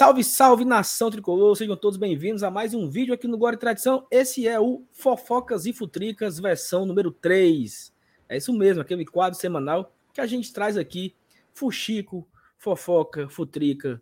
Salve, salve nação tricolor, sejam todos bem-vindos a mais um vídeo aqui no Glória e Tradição. Esse é o Fofocas e Futricas, versão número 3. É isso mesmo, aquele quadro semanal que a gente traz aqui: fuxico, fofoca, futrica,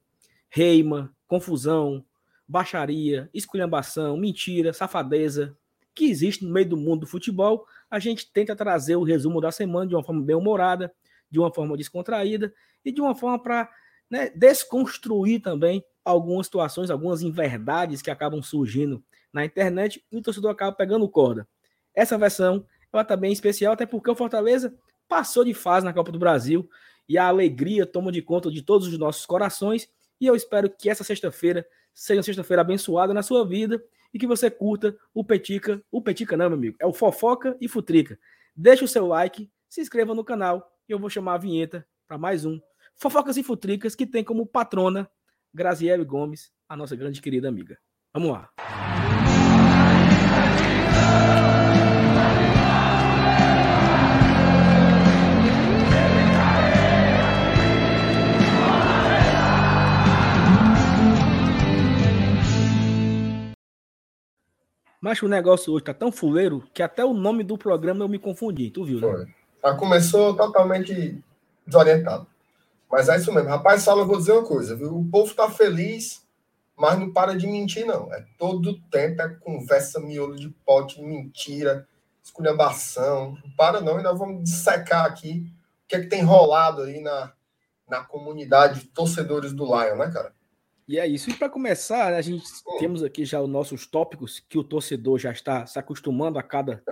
reima, confusão, baixaria, esculhambação, mentira, safadeza que existe no meio do mundo do futebol. A gente tenta trazer o resumo da semana de uma forma bem humorada, de uma forma descontraída e de uma forma para né, desconstruir também algumas situações, algumas inverdades que acabam surgindo na internet e o torcedor acaba pegando corda. Essa versão ela tá bem especial, até porque o Fortaleza passou de fase na Copa do Brasil e a alegria toma de conta de todos os nossos corações. E eu espero que essa sexta-feira seja uma sexta-feira abençoada na sua vida e que você curta o Petica, o Petica não, meu amigo, é o Fofoca e Futrica. Deixe o seu like, se inscreva no canal e eu vou chamar a vinheta para mais um Fofocas e Futricas, que tem como patrona Graziele Gomes, a nossa grande querida amiga. Vamos lá. Mas o negócio hoje tá tão fuleiro que até o nome do programa eu me confundi, tu viu, né? Foi. Já começou totalmente desorientado. Mas é isso mesmo. Rapaz, Saulo, eu vou dizer uma coisa, viu? O povo tá feliz, mas não para de mentir, não. É todo tempo, é conversa, miolo de pote, mentira, esculhambação. Não para não, e nós vamos dissecar aqui o que é que tem rolado aí na, na comunidade de torcedores do Lion, né, cara? E é isso. E para começar, a gente hum. temos aqui já os nossos tópicos que o torcedor já está se acostumando a cada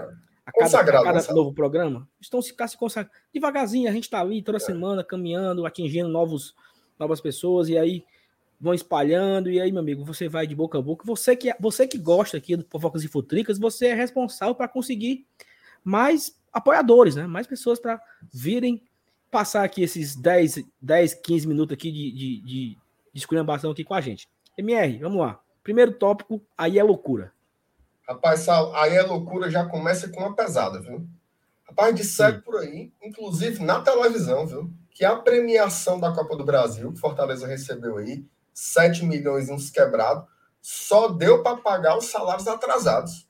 a cada, a cada novo programa, estão se, se consagrando. Devagarzinho, a gente está ali toda é. semana caminhando, atingindo novos, novas pessoas, e aí vão espalhando, e aí, meu amigo, você vai de boca a boca. Você que, você que gosta aqui do Fofocas e Futricas, você é responsável para conseguir mais apoiadores, né? Mais pessoas para virem passar aqui esses 10, 10 15 minutos aqui de, de, de, de aqui com a gente. MR, vamos lá. Primeiro tópico, aí é loucura. Rapaz, aí a loucura já começa com uma pesada, viu? Rapaz, disseram por aí, inclusive na televisão, viu? Que a premiação da Copa do Brasil, que Fortaleza recebeu aí, 7 milhões e uns quebrados, só deu para pagar os salários atrasados.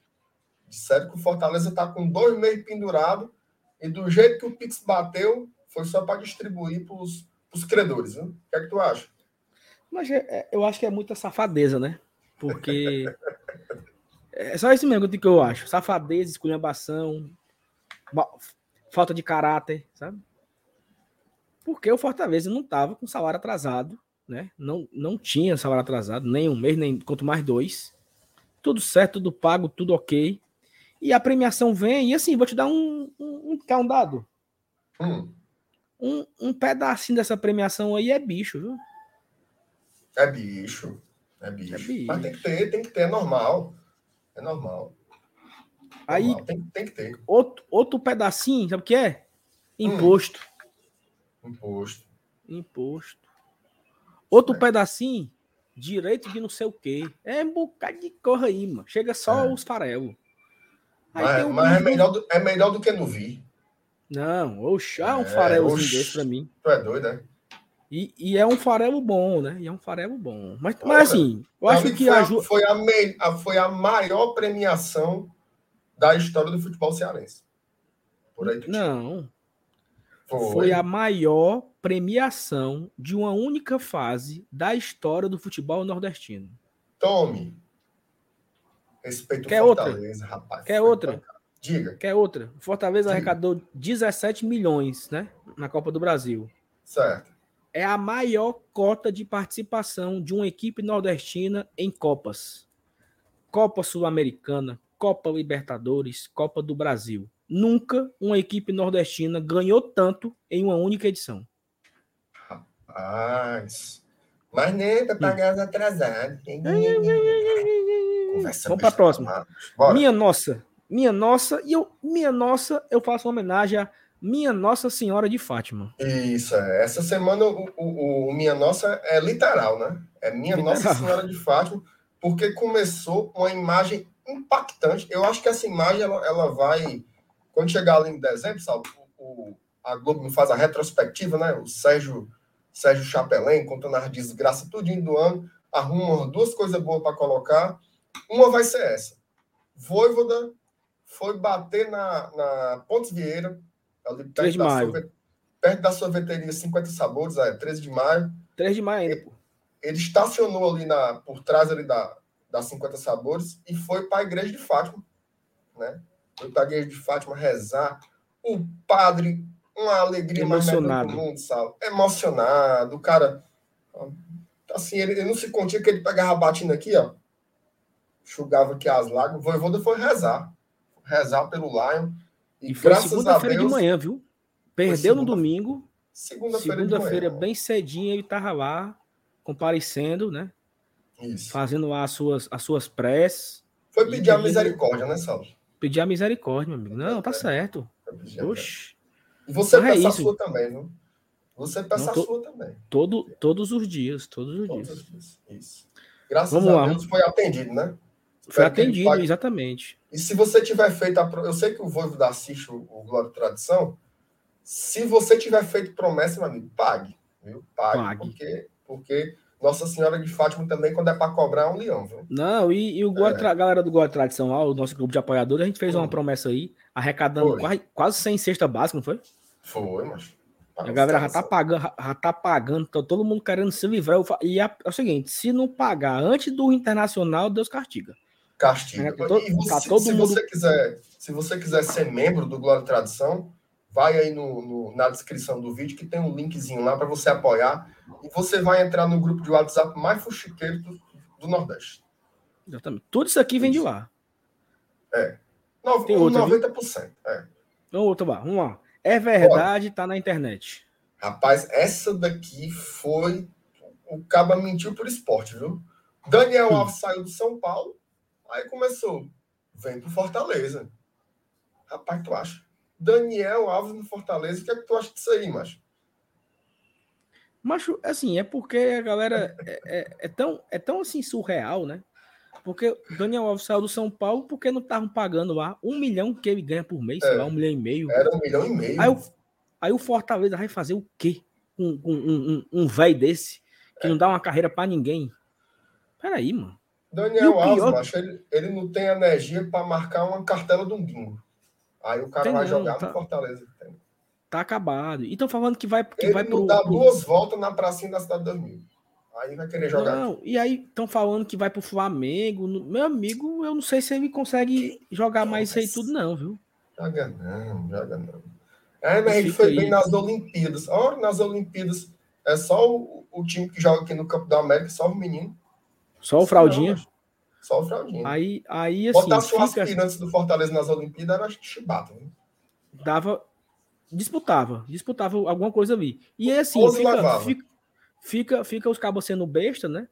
Disseram que o Fortaleza está com dois meses pendurado e do jeito que o Pix bateu, foi só para distribuir para os credores, viu? O que é que tu acha? Mas é, é, eu acho que é muita safadeza, né? Porque É só isso mesmo que eu acho. Safadez, esculhambação, falta de caráter, sabe? Porque o Fortaleza não estava com salário atrasado, né? Não, não tinha salário atrasado, nem um mês, nem quanto mais dois. Tudo certo, tudo pago, tudo ok. E a premiação vem, e assim, vou te dar um, um, um, um dado. Hum. Um, um pedacinho dessa premiação aí é bicho, viu? É bicho. É bicho. É bicho. Mas tem que ter, tem que ter, é normal. É normal. Aí normal. Tem, tem, que ter. Outro, outro pedacinho, sabe o que é? Imposto. Hum. Imposto. Imposto. Outro é. pedacinho, direito de não sei o quê. É um bocado de corra aí, mano. Chega só é. os farelos. Mas, um mas é, melhor do, é melhor do que no vi. Não, oxa, um é, farelzinho desse pra mim. Tu é doido, né? E, e, é um farelo bom, né? E é um farelo bom. Mas, mas assim, eu acho que foi, a, foi, a me, foi a maior premiação da história do futebol cearense. Por aí Não. Foi. foi a maior premiação de uma única fase da história do futebol nordestino. Tome. Respeito Quer Fortaleza, outra? rapaz. Quer outra? Diga. Quer outra? Fortaleza Diga. arrecadou 17 milhões, né? Na Copa do Brasil. Certo é a maior cota de participação de uma equipe nordestina em Copas. Copa Sul-Americana, Copa Libertadores, Copa do Brasil. Nunca uma equipe nordestina ganhou tanto em uma única edição. Rapaz. Mas nem para pagar os atrasados. Vamos para a próxima. Minha nossa. Minha nossa. E eu, minha nossa, eu faço uma homenagem a minha Nossa Senhora de Fátima. Isso, é. Essa semana o, o, o Minha Nossa é literal, né? É Minha literal. Nossa Senhora de Fátima, porque começou uma imagem impactante. Eu acho que essa imagem ela, ela vai. Quando chegar ali em dezembro, sabe? O, a Globo faz a retrospectiva, né? O Sérgio, Sérgio Chapelin contando as desgraças tudinho do ano. arruma duas coisas boas para colocar. Uma vai ser essa. Voivoda foi bater na, na Pontes Vieira, ali perto da, sorvete, perto da sorveteria 50 Sabores, é, 13 de maio. 3 de maio ainda, pô. Ele estacionou ali na, por trás ali da, da 50 Sabores e foi para a igreja de Fátima, né? Foi para a igreja de Fátima rezar. O padre, uma alegria Emocionado. mais do mundo, sabe? Emocionado, o cara assim, ele, ele não se contia que ele pegava a batina aqui, ó, enxugava aqui as lágrimas. O Voivoda foi rezar, rezar pelo Lion. E, e foi segunda-feira de manhã, viu? Perdeu no domingo. Segunda-feira Segunda-feira, bem cedinho, ele estava lá, comparecendo, né? Isso. Fazendo lá as suas, as suas preces. Foi pedir a misericórdia, né, Saulo? Pedir a misericórdia, meu amigo. Não, tá é. certo. Oxi. E você Mas peça é a sua também, viu? Você peça to, a sua também. Todo, todos os dias, todos os todos dias. Os dias. Isso. Graças Vamos a Deus lá. foi atendido, né? Foi atendido, pague... exatamente. E se você tiver feito a. Eu sei que o Voivo da assiste o, o Glória e Tradição. Se você tiver feito promessa, meu amigo, pague. Viu? Pague. pague. Porque, porque Nossa Senhora de Fátima também, quando é para cobrar, é um leão. Viu? Não, e, e o Glória, é. a galera do Glória Tradição lá, o nosso grupo de apoiadores, a gente fez uma promessa aí, arrecadando quase, quase 100 cesta básica, não foi? Foi, mas. A galera já tá pagando, já tá pagando, tá todo mundo querendo se livrar. E é, é o seguinte: se não pagar antes do internacional, Deus castiga. Castiga. É, todo, e você, tá todo se, mundo... você quiser, se você quiser ser membro do Glória e Tradição, vai aí no, no, na descrição do vídeo que tem um linkzinho lá para você apoiar. E você vai entrar no grupo de WhatsApp mais fuxiqueiro do, do Nordeste. Exatamente. Tudo isso aqui vem de lá. É. No, tem outra, 90%. Viu? É. Então, outro, vamos lá. É verdade, tá na internet. Rapaz, essa daqui foi. O Caba mentiu por esporte, viu? Daniel hum. Alves saiu do São Paulo, aí começou. Vem pro Fortaleza. Rapaz, tu acha? Daniel Alves no Fortaleza, o que é que tu acha disso aí, macho? Macho, assim, é porque a galera é, é, é, tão, é tão assim surreal, né? Porque Daniel Alves saiu do São Paulo porque não estavam pagando lá um milhão que ele ganha por mês, é, sei lá, um milhão e meio. Era um milhão e meio. Aí, o, aí o Fortaleza vai fazer o quê? Um, um, um, um velho desse que é. não dá uma carreira para ninguém. Peraí, mano. Daniel Alves, pior... macho, ele, ele não tem energia para marcar uma cartela de um bingo. Aí o cara tem vai não, jogar tá, no Fortaleza. Tá acabado. E estão falando que vai, que ele vai pro. dá duas voltas na pracinha da cidade 2000. Aí vai querer jogar. Não, e aí estão falando que vai pro Flamengo. Meu amigo, eu não sei se ele consegue jogar mais isso aí tudo, não, viu? Joga não, joga não. É, mas ele foi aí. bem nas Olimpíadas. Olha, nas Olimpíadas é só o, o, time que joga aqui no Campo da América, só o menino. Só o Fraldinha? Não, só o Fraldinha. Aí, aí assim. Botar fica... aspirantes do Fortaleza nas Olimpíadas era chibata, né? Dava. Disputava, disputava alguma coisa ali. E aí, assim, fica, fica, fica, fica os cabos sendo besta, né?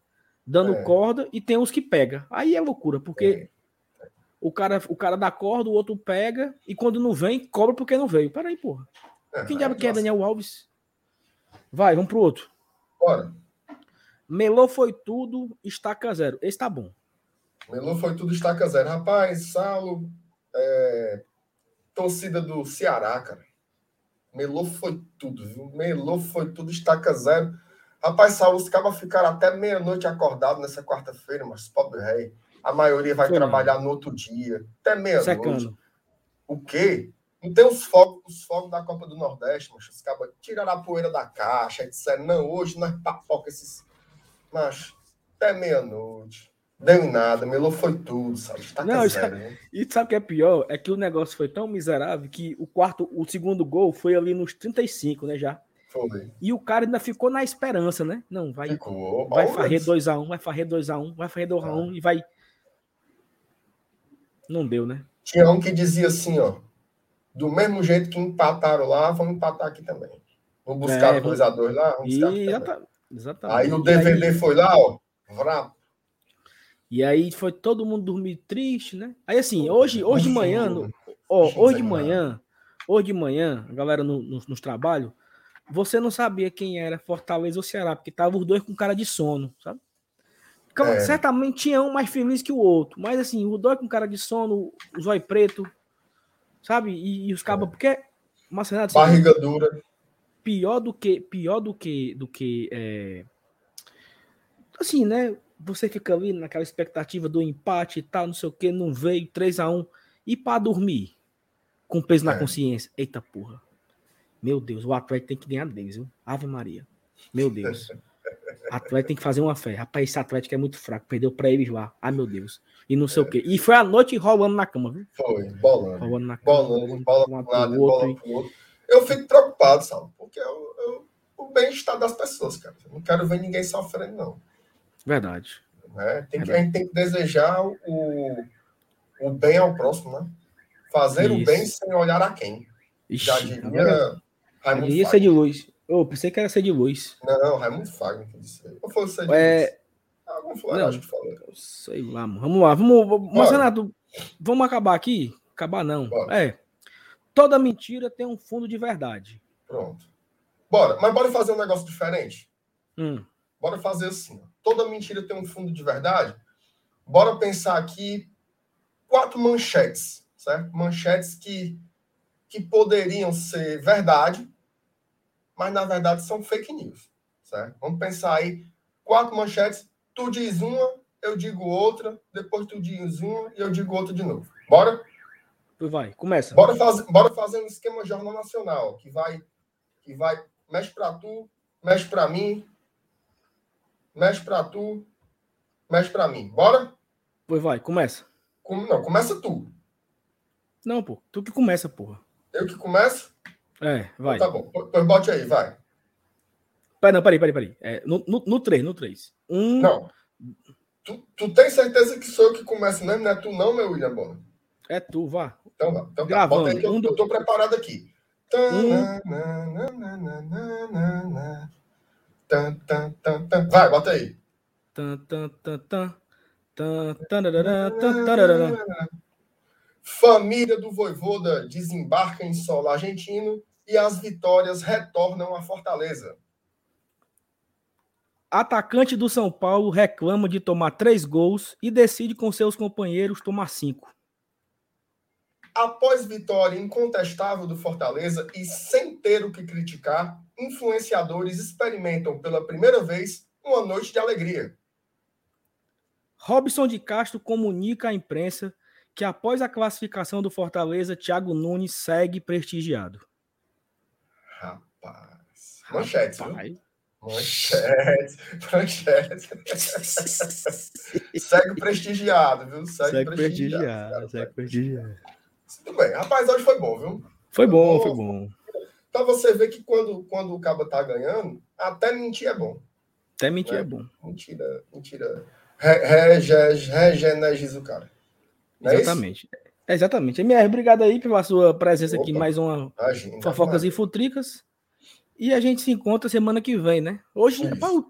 Dando é. corda e tem os que pega. Aí é loucura, porque é. o cara, o cara dá corda, o outro pega e quando não vem, cobra porque não veio. Peraí, porra. É, Quem diabo é, quer Daniel Alves? Vai, vamos pro outro. Bora. Melô foi tudo, estaca zero. Esse tá bom. Melô foi tudo, estaca zero. Rapaz, Saulo, é... torcida do Ceará, cara. Melô foi tudo, viu? Melô foi tudo, estaca zero. Rapaz, Saulo, os cabas ficaram até meia-noite acordados nessa quarta-feira, mas pobre rei. A maioria vai Foi trabalhar no outro dia, até meia-noite. O quê? Não tem os fogos, os fogos da Copa do Nordeste, mas os cabas tiraram a poeira da caixa e disseram, não, hoje nós papoca esses... Mas, até meia-noite. Deu em nada, Melo foi tudo, sabe? Tá não, zero, né? E sabe o que é pior? É que o negócio foi tão miserável que o quarto, o segundo gol foi ali nos 35, né, já. Foi. E o cara ainda ficou na esperança, né? Não, vai, ficou. vai farrer 2x1, um, vai farrer 2x1, um, vai farrer 2x1 um, ah. e vai. Não deu, né? Tinha um que dizia assim, ó. Do mesmo jeito que empataram lá, vamos empatar aqui também. Vamos buscar 2x2 é, lá, vamos e... Exatamente. Aí o DVD aí... foi lá, ó. Vrá. E aí foi todo mundo dormir triste, né? Aí assim, hoje, hoje de manhã, no... ó, hoje de manhã, hoje de manhã, a galera no, no, nos trabalhos, você não sabia quem era Fortaleza ou Ceará, porque tava os dois com cara de sono, sabe? É. Certamente tinha um mais feliz que o outro, mas assim, o dois com cara de sono, o zóio preto, sabe? E, e os cabos, é. porque Marcenato, barriga dura. Pior do que pior do que do que é, assim, né? você fica ali naquela expectativa do empate e tal, não sei o que, não veio, 3 a 1 e para dormir, com peso é. na consciência. Eita porra. Meu Deus, o Atlético tem que ganhar deles, viu? Ave Maria. Meu Deus. Atlético tem que fazer uma fé. Rapaz, esse Atlético é muito fraco. Perdeu pra eles lá. Ai, meu Deus. E não sei é. o quê. E foi a noite rolando na cama, viu? Foi, bolando. Rolando na cama. Bolando, bola um lado, bola pro outro. Eu fico preocupado, sabe? Porque eu, eu, o bem-estar das pessoas, cara. Eu não quero ver ninguém sofrendo, não. Verdade. É, tem que, a gente tem que desejar o, o bem ao próximo, né? Fazer Isso. o bem sem olhar a quem. Ixi, Já diria agora... Raimundo Ia ser de luz. Eu pensei que era ser de luz. Não, Raimundo Fagner. Ou foi ser de é... luz? Algum não, acho que falou. Sei lá, mano. Vamos lá. Vamos, mas, Renato, vamos acabar aqui? Acabar não. Bora. É. Toda mentira tem um fundo de verdade. Pronto. Bora. Mas bora fazer um negócio diferente? Hum. Bora fazer assim. Toda mentira tem um fundo de verdade. Bora pensar aqui quatro manchetes, certo? Manchetes que, que poderiam ser verdade, mas na verdade são fake news, certo? Vamos pensar aí quatro manchetes, tu diz uma, eu digo outra, depois tu diz uma e eu digo outra de novo. Bora? Vai, começa. Bora fazer, bora fazer um esquema jornal nacional que vai que vai mexe para tu, mexe para mim, mexe para tu, mexe para mim. Bora? Pois vai, começa. Com, não, começa tu. Não, pô, tu que começa, porra. Eu que começo? É, vai. Então, tá bom. Pois bote aí, vai. Peraí, não, peraí, peraí, peraí. É, no, no, no 3, no 3. Um... Não. Tu, tu tem certeza que sou eu que começo mesmo? Não é tu não, meu William Bona? É tu, vá. Então vá. Então, tá. Bota aí eu, um, eu tô preparado aqui. Vai, bota aí. Família do Voivoda desembarca em solo argentino e as vitórias retornam à Fortaleza. Atacante do São Paulo reclama de tomar três gols e decide com seus companheiros tomar cinco. Após vitória incontestável do Fortaleza e sem ter o que criticar, influenciadores experimentam pela primeira vez uma noite de alegria. Robson de Castro comunica à imprensa que após a classificação do Fortaleza, Thiago Nunes segue prestigiado. Rapaz. Manchete, Rapaz. Manchete, manchete. segue prestigiado, viu? Segue, segue prestigiado. prestigiado segue prestigiado. Tudo bem. Rapaz, hoje foi bom, viu? Foi bom, foi bom. Pra você ver que quando, quando o cabo tá ganhando, até mentir é bom. Até mentir né? é bom. Mentira, mentira. Regeneriza o cara. Não é exatamente. É exatamente. MR, obrigado aí pela sua presença Opa, aqui, mais uma imagina, Fofocas e Futricas. E a gente se encontra semana que vem, né? Hoje,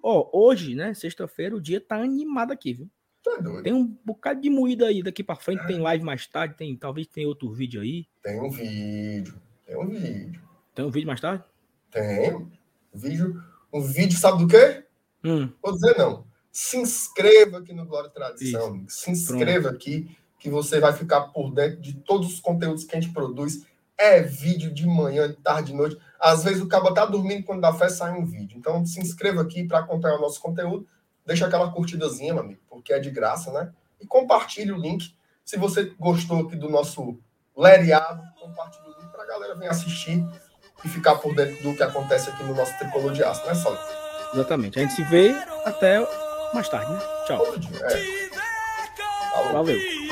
ó, hoje, né? Sexta-feira, o dia tá animado aqui, viu? Tá tem um bocado de moída aí daqui para frente, é. tem live mais tarde, tem, talvez tem outro vídeo aí. Tem um vídeo, tem um vídeo. Tem um vídeo mais tarde? Tem. Um vídeo, um vídeo, sabe do quê? Hum. Vou dizer não. Se inscreva aqui no Glória e Tradição. Isso. Se inscreva Pronto. aqui que você vai ficar por dentro de todos os conteúdos que a gente produz. É vídeo de manhã, de tarde, de noite. Às vezes o cabo tá dormindo quando dá fé sai um vídeo. Então se inscreva aqui para acompanhar o nosso conteúdo. Deixa aquela curtidazinha, meu amigo, porque é de graça, né? E compartilhe o link. Se você gostou aqui do nosso lereado, compartilhe o link para a galera vir assistir e ficar por dentro do que acontece aqui no nosso tricolor de aço, né, Saulo? Exatamente. A gente se vê até mais tarde, né? Tchau. Dia, é. Valeu.